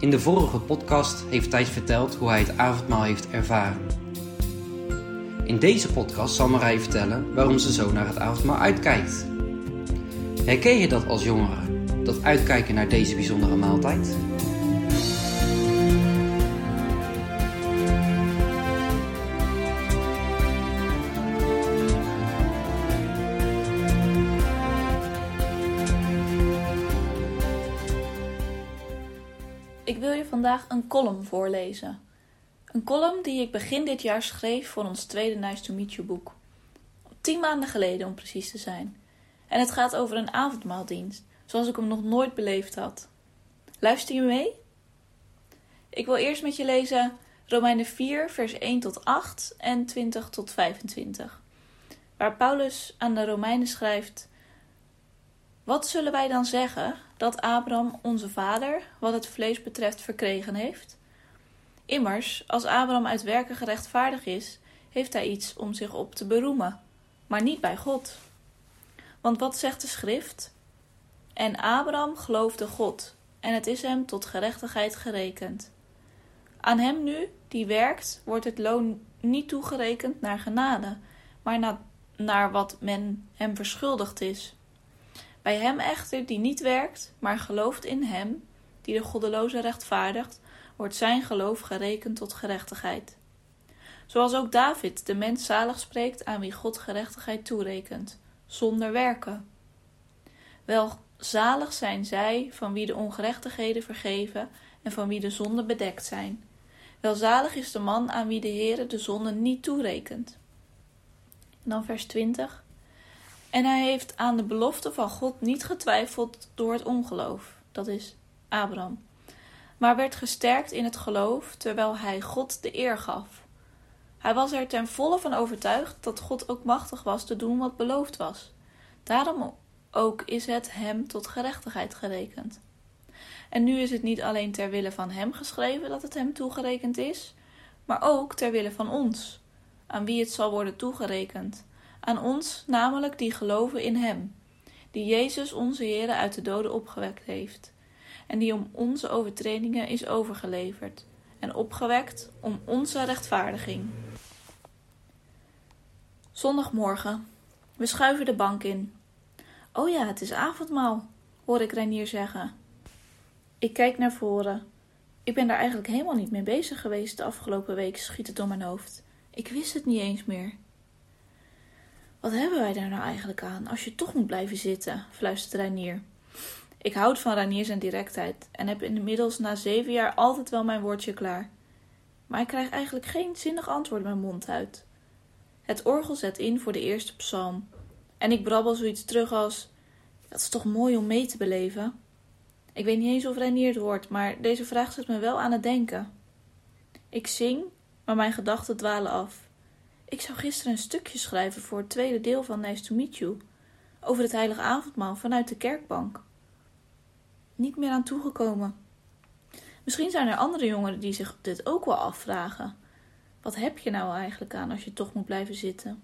In de vorige podcast heeft Thijs verteld hoe hij het avondmaal heeft ervaren. In deze podcast zal Marij vertellen waarom ze zo naar het avondmaal uitkijkt. Herken je dat als jongere, dat uitkijken naar deze bijzondere maaltijd? Vandaag een column voorlezen. Een column die ik begin dit jaar schreef voor ons tweede Nice to Meet You boek. Tien maanden geleden om precies te zijn. En het gaat over een avondmaaldienst, zoals ik hem nog nooit beleefd had. Luister je mee? Ik wil eerst met je lezen Romeinen 4, vers 1 tot 8 en 20 tot 25. Waar Paulus aan de Romeinen schrijft: Wat zullen wij dan zeggen dat Abraham onze vader, wat het vlees betreft, verkregen heeft? Immers, als Abraham uit werken gerechtvaardig is, heeft hij iets om zich op te beroemen, maar niet bij God. Want wat zegt de schrift? En Abraham geloofde God, en het is hem tot gerechtigheid gerekend. Aan hem nu, die werkt, wordt het loon niet toegerekend naar genade, maar na, naar wat men hem verschuldigd is. Bij hem echter, die niet werkt, maar gelooft in hem, die de goddeloze rechtvaardigt, wordt zijn geloof gerekend tot gerechtigheid. Zoals ook David de mens zalig spreekt aan wie God gerechtigheid toerekent, zonder werken. Wel zalig zijn zij van wie de ongerechtigheden vergeven en van wie de zonden bedekt zijn. Welzalig is de man aan wie de Heere de zonde niet toerekent. En dan vers 20. En hij heeft aan de belofte van God niet getwijfeld door het ongeloof, dat is Abraham, maar werd gesterkt in het geloof terwijl hij God de eer gaf. Hij was er ten volle van overtuigd dat God ook machtig was te doen wat beloofd was. Daarom ook is het hem tot gerechtigheid gerekend. En nu is het niet alleen ter wille van hem geschreven dat het hem toegerekend is, maar ook ter wille van ons, aan wie het zal worden toegerekend. Aan ons, namelijk die geloven in hem, die Jezus onze Heer uit de doden opgewekt heeft, en die om onze overtredingen is overgeleverd, en opgewekt om onze rechtvaardiging. Zondagmorgen. We schuiven de bank in. Oh ja, het is avondmaal, hoor ik Reinier zeggen. Ik kijk naar voren. Ik ben daar eigenlijk helemaal niet mee bezig geweest de afgelopen week, schiet het door mijn hoofd. Ik wist het niet eens meer. Wat hebben wij daar nou eigenlijk aan als je toch moet blijven zitten? fluistert Reinier. Ik houd van Reinier zijn directheid en heb inmiddels na zeven jaar altijd wel mijn woordje klaar. Maar ik krijg eigenlijk geen zinnig antwoord mijn mond uit. Het orgel zet in voor de eerste psalm. En ik brabbel zoiets terug als: Dat is toch mooi om mee te beleven? Ik weet niet eens of Reinier het hoort, maar deze vraag zet me wel aan het denken. Ik zing, maar mijn gedachten dwalen af. Ik zou gisteren een stukje schrijven voor het tweede deel van Nice to Meet You, over het heilige avondmaal vanuit de kerkbank. Niet meer aan toegekomen. Misschien zijn er andere jongeren die zich dit ook wel afvragen. Wat heb je nou eigenlijk aan als je toch moet blijven zitten?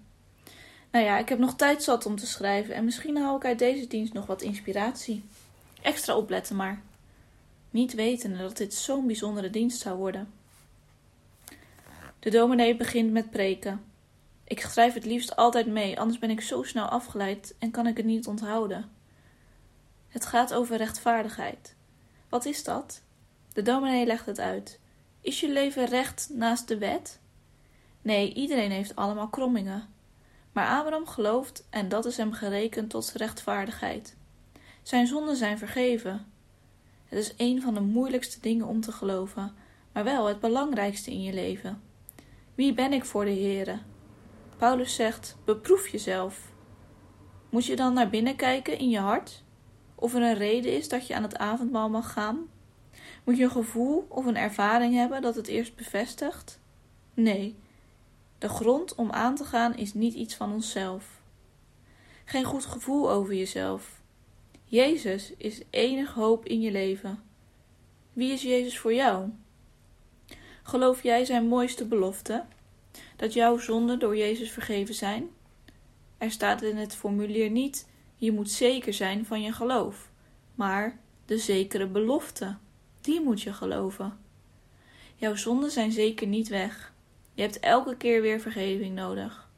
Nou ja, ik heb nog tijd zat om te schrijven en misschien haal ik uit deze dienst nog wat inspiratie. Extra opletten maar. Niet wetende dat dit zo'n bijzondere dienst zou worden. De dominee begint met preken. Ik schrijf het liefst altijd mee, anders ben ik zo snel afgeleid en kan ik het niet onthouden. Het gaat over rechtvaardigheid. Wat is dat? De dominee legt het uit. Is je leven recht naast de wet? Nee, iedereen heeft allemaal krommingen. Maar Abraham gelooft en dat is hem gerekend tot rechtvaardigheid. Zijn zonden zijn vergeven. Het is een van de moeilijkste dingen om te geloven, maar wel het belangrijkste in je leven. Wie ben ik voor de Heere? Paulus zegt: beproef jezelf. Moet je dan naar binnen kijken in je hart? Of er een reden is dat je aan het avondmaal mag gaan? Moet je een gevoel of een ervaring hebben dat het eerst bevestigt? Nee, de grond om aan te gaan is niet iets van onszelf. Geen goed gevoel over jezelf. Jezus is enig hoop in je leven. Wie is Jezus voor jou? Geloof jij zijn mooiste belofte? Dat jouw zonden door Jezus vergeven zijn? Er staat in het formulier niet: je moet zeker zijn van je geloof, maar de zekere belofte. die moet je geloven. Jouw zonden zijn zeker niet weg. Je hebt elke keer weer vergeving nodig.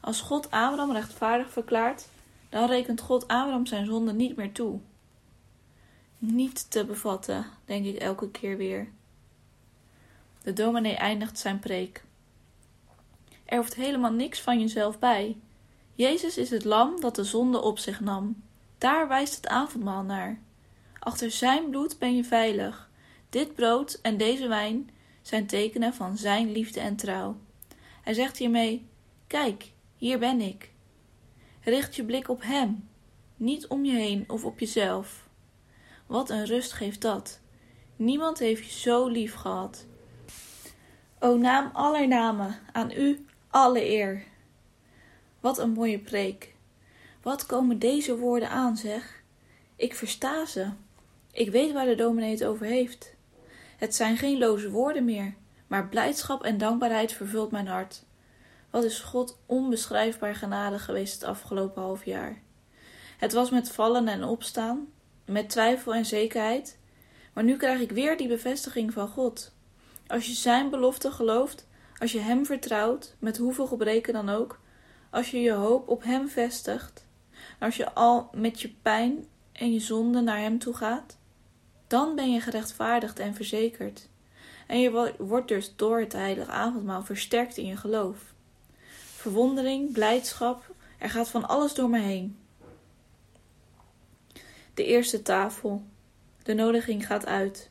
Als God Abraham rechtvaardig verklaart, dan rekent God Abraham zijn zonde niet meer toe. Niet te bevatten, denk ik elke keer weer. De dominee eindigt zijn preek. Er hoeft helemaal niks van jezelf bij. Jezus is het lam dat de zonde op zich nam. Daar wijst het avondmaal naar. Achter zijn bloed ben je veilig. Dit brood en deze wijn zijn tekenen van zijn liefde en trouw. Hij zegt hiermee: Kijk, hier ben ik. Richt je blik op hem, niet om je heen of op jezelf. Wat een rust geeft dat. Niemand heeft je zo lief gehad. O naam aller namen, aan u alle eer. Wat een mooie preek. Wat komen deze woorden aan, zeg? Ik versta ze. Ik weet waar de dominee het over heeft. Het zijn geen loze woorden meer, maar blijdschap en dankbaarheid vervult mijn hart. Wat is God onbeschrijfbaar genade geweest het afgelopen half jaar. Het was met vallen en opstaan, met twijfel en zekerheid, maar nu krijg ik weer die bevestiging van God. Als je Zijn belofte gelooft, als je Hem vertrouwt, met hoeveel gebreken dan ook, als je je hoop op Hem vestigt, als je al met je pijn en je zonde naar Hem toe gaat, dan ben je gerechtvaardigd en verzekerd. En je wordt dus door het heilige avondmaal versterkt in je geloof. Verwondering, blijdschap, er gaat van alles door me heen. De eerste tafel. De nodiging gaat uit.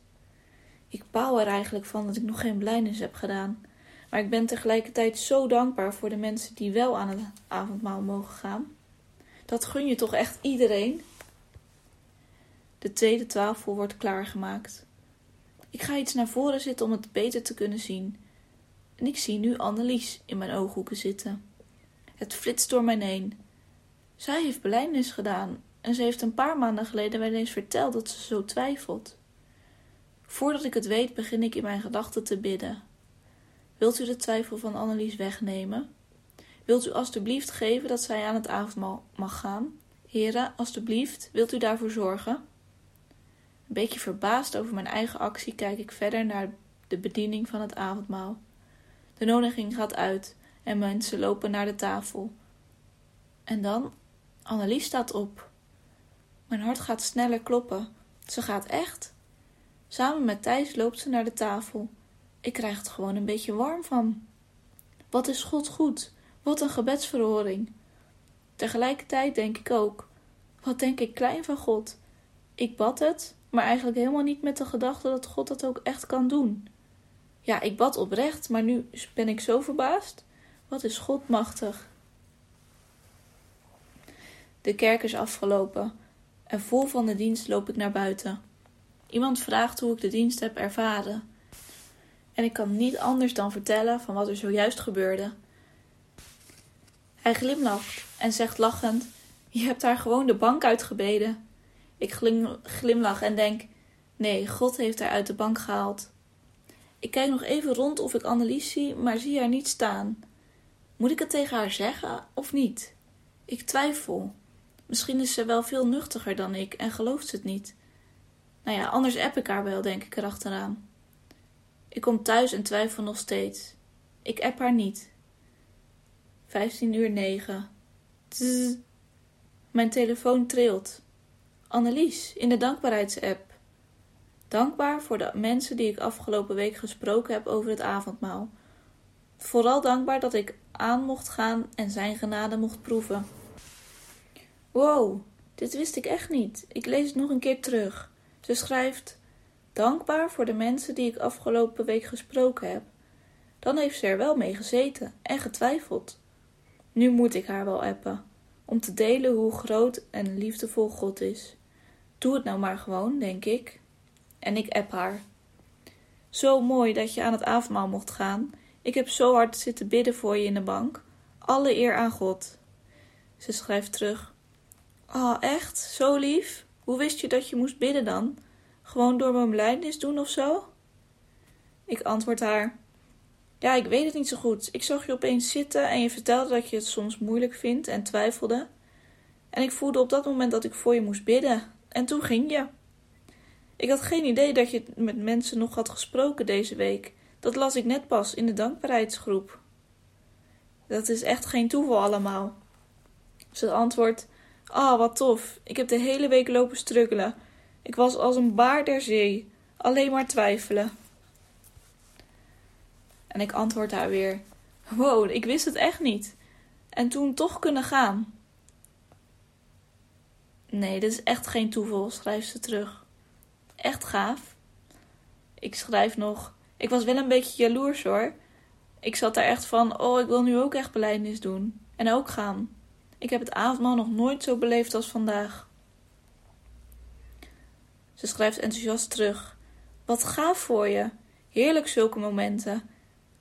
Ik baal er eigenlijk van dat ik nog geen blijnis heb gedaan. Maar ik ben tegelijkertijd zo dankbaar voor de mensen die wel aan het avondmaal mogen gaan. Dat gun je toch echt iedereen? De tweede tafel wordt klaargemaakt. Ik ga iets naar voren zitten om het beter te kunnen zien. En ik zie nu Annelies in mijn ooghoeken zitten. Het flitst door mij heen. Zij heeft belijdenis gedaan en ze heeft een paar maanden geleden wel eens verteld dat ze zo twijfelt. Voordat ik het weet, begin ik in mijn gedachten te bidden. Wilt u de twijfel van Annelies wegnemen? Wilt u alstublieft geven dat zij aan het avondmaal mag gaan? Heren, alstublieft, wilt u daarvoor zorgen? Een beetje verbaasd over mijn eigen actie kijk ik verder naar de bediening van het avondmaal. De nodiging gaat uit en mensen lopen naar de tafel. En dan, Annelies staat op. Mijn hart gaat sneller kloppen. Ze gaat echt. Samen met Thijs loopt ze naar de tafel. Ik krijg het gewoon een beetje warm van. Wat is God goed? Wat een gebedsverhoring. Tegelijkertijd denk ik ook: wat denk ik klein van God? Ik bad het, maar eigenlijk helemaal niet met de gedachte dat God dat ook echt kan doen. Ja, ik bad oprecht, maar nu ben ik zo verbaasd. Wat is God machtig? De kerk is afgelopen en vol van de dienst loop ik naar buiten. Iemand vraagt hoe ik de dienst heb ervaren. En ik kan niet anders dan vertellen van wat er zojuist gebeurde. Hij glimlacht en zegt lachend: Je hebt haar gewoon de bank uitgebeden. Ik glimlach en denk: Nee, God heeft haar uit de bank gehaald. Ik kijk nog even rond of ik Annelies zie, maar zie haar niet staan. Moet ik het tegen haar zeggen of niet? Ik twijfel. Misschien is ze wel veel nuchtiger dan ik en gelooft ze het niet. Nou ja, anders app ik haar wel, denk ik erachteraan. Ik kom thuis en twijfel nog steeds. Ik app haar niet. 15 uur 9. Zzz. Mijn telefoon trilt. Annelies in de dankbaarheidsapp. Dankbaar voor de mensen die ik afgelopen week gesproken heb over het avondmaal. Vooral dankbaar dat ik aan mocht gaan en zijn genade mocht proeven. Wow, dit wist ik echt niet. Ik lees het nog een keer terug. Ze schrijft: Dankbaar voor de mensen die ik afgelopen week gesproken heb. Dan heeft ze er wel mee gezeten en getwijfeld. Nu moet ik haar wel appen, om te delen hoe groot en liefdevol God is. Doe het nou maar gewoon, denk ik. En ik app haar. Zo mooi dat je aan het avondmaal mocht gaan. Ik heb zo hard zitten bidden voor je in de bank. Alle eer aan God. Ze schrijft terug. Ah, echt? Zo lief? Hoe wist je dat je moest bidden dan? Gewoon door mijn belijdenis doen of zo? Ik antwoord haar. Ja, ik weet het niet zo goed. Ik zag je opeens zitten en je vertelde dat je het soms moeilijk vindt en twijfelde. En ik voelde op dat moment dat ik voor je moest bidden. En toen ging je. Ik had geen idee dat je met mensen nog had gesproken deze week. Dat las ik net pas in de dankbaarheidsgroep. Dat is echt geen toeval allemaal. Ze antwoordt: Ah, wat tof. Ik heb de hele week lopen struggelen. Ik was als een baar der zee, alleen maar twijfelen. En ik antwoord haar weer: Wow, ik wist het echt niet. En toen toch kunnen gaan. Nee, dit is echt geen toeval, schrijft ze terug. Echt gaaf. Ik schrijf nog: Ik was wel een beetje jaloers hoor. Ik zat daar echt van: Oh, ik wil nu ook echt beleidnis doen. En ook gaan. Ik heb het avondmaal nog nooit zo beleefd als vandaag. Ze schrijft enthousiast terug. Wat gaaf voor je. Heerlijk zulke momenten.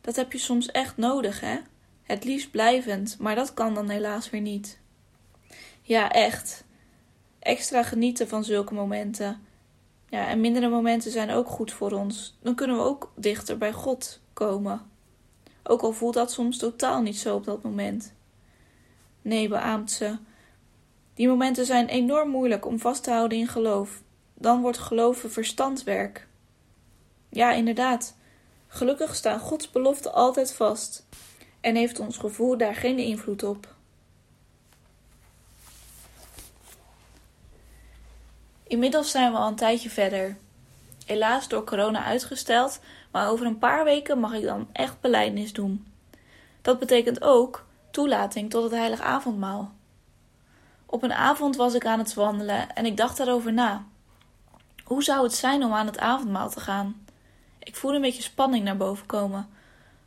Dat heb je soms echt nodig, hè? Het liefst blijvend, maar dat kan dan helaas weer niet. Ja, echt. Extra genieten van zulke momenten. Ja, en mindere momenten zijn ook goed voor ons. Dan kunnen we ook dichter bij God komen. Ook al voelt dat soms totaal niet zo op dat moment. Nee, beaamt ze. Die momenten zijn enorm moeilijk om vast te houden in geloof. Dan wordt geloven verstandwerk. Ja, inderdaad. Gelukkig staan Gods beloften altijd vast en heeft ons gevoel daar geen invloed op. Inmiddels zijn we al een tijdje verder. Helaas door corona uitgesteld, maar over een paar weken mag ik dan echt beleidnis doen. Dat betekent ook toelating tot het heilig avondmaal. Op een avond was ik aan het wandelen en ik dacht daarover na. Hoe zou het zijn om aan het avondmaal te gaan? Ik voelde een beetje spanning naar boven komen.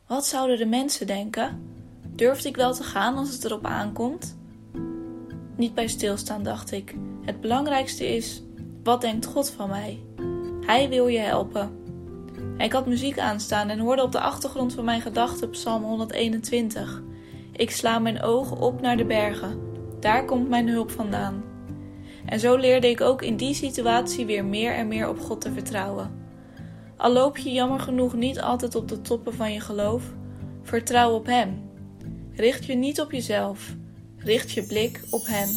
Wat zouden de mensen denken? Durfde ik wel te gaan als het erop aankomt? Niet bij stilstaan, dacht ik. Het belangrijkste is: wat denkt God van mij? Hij wil je helpen. Ik had muziek aanstaan en hoorde op de achtergrond van mijn gedachten Psalm 121. Ik sla mijn ogen op naar de bergen. Daar komt mijn hulp vandaan. En zo leerde ik ook in die situatie weer meer en meer op God te vertrouwen. Al loop je jammer genoeg niet altijd op de toppen van je geloof, vertrouw op Hem. Richt je niet op jezelf, richt je blik op Hem.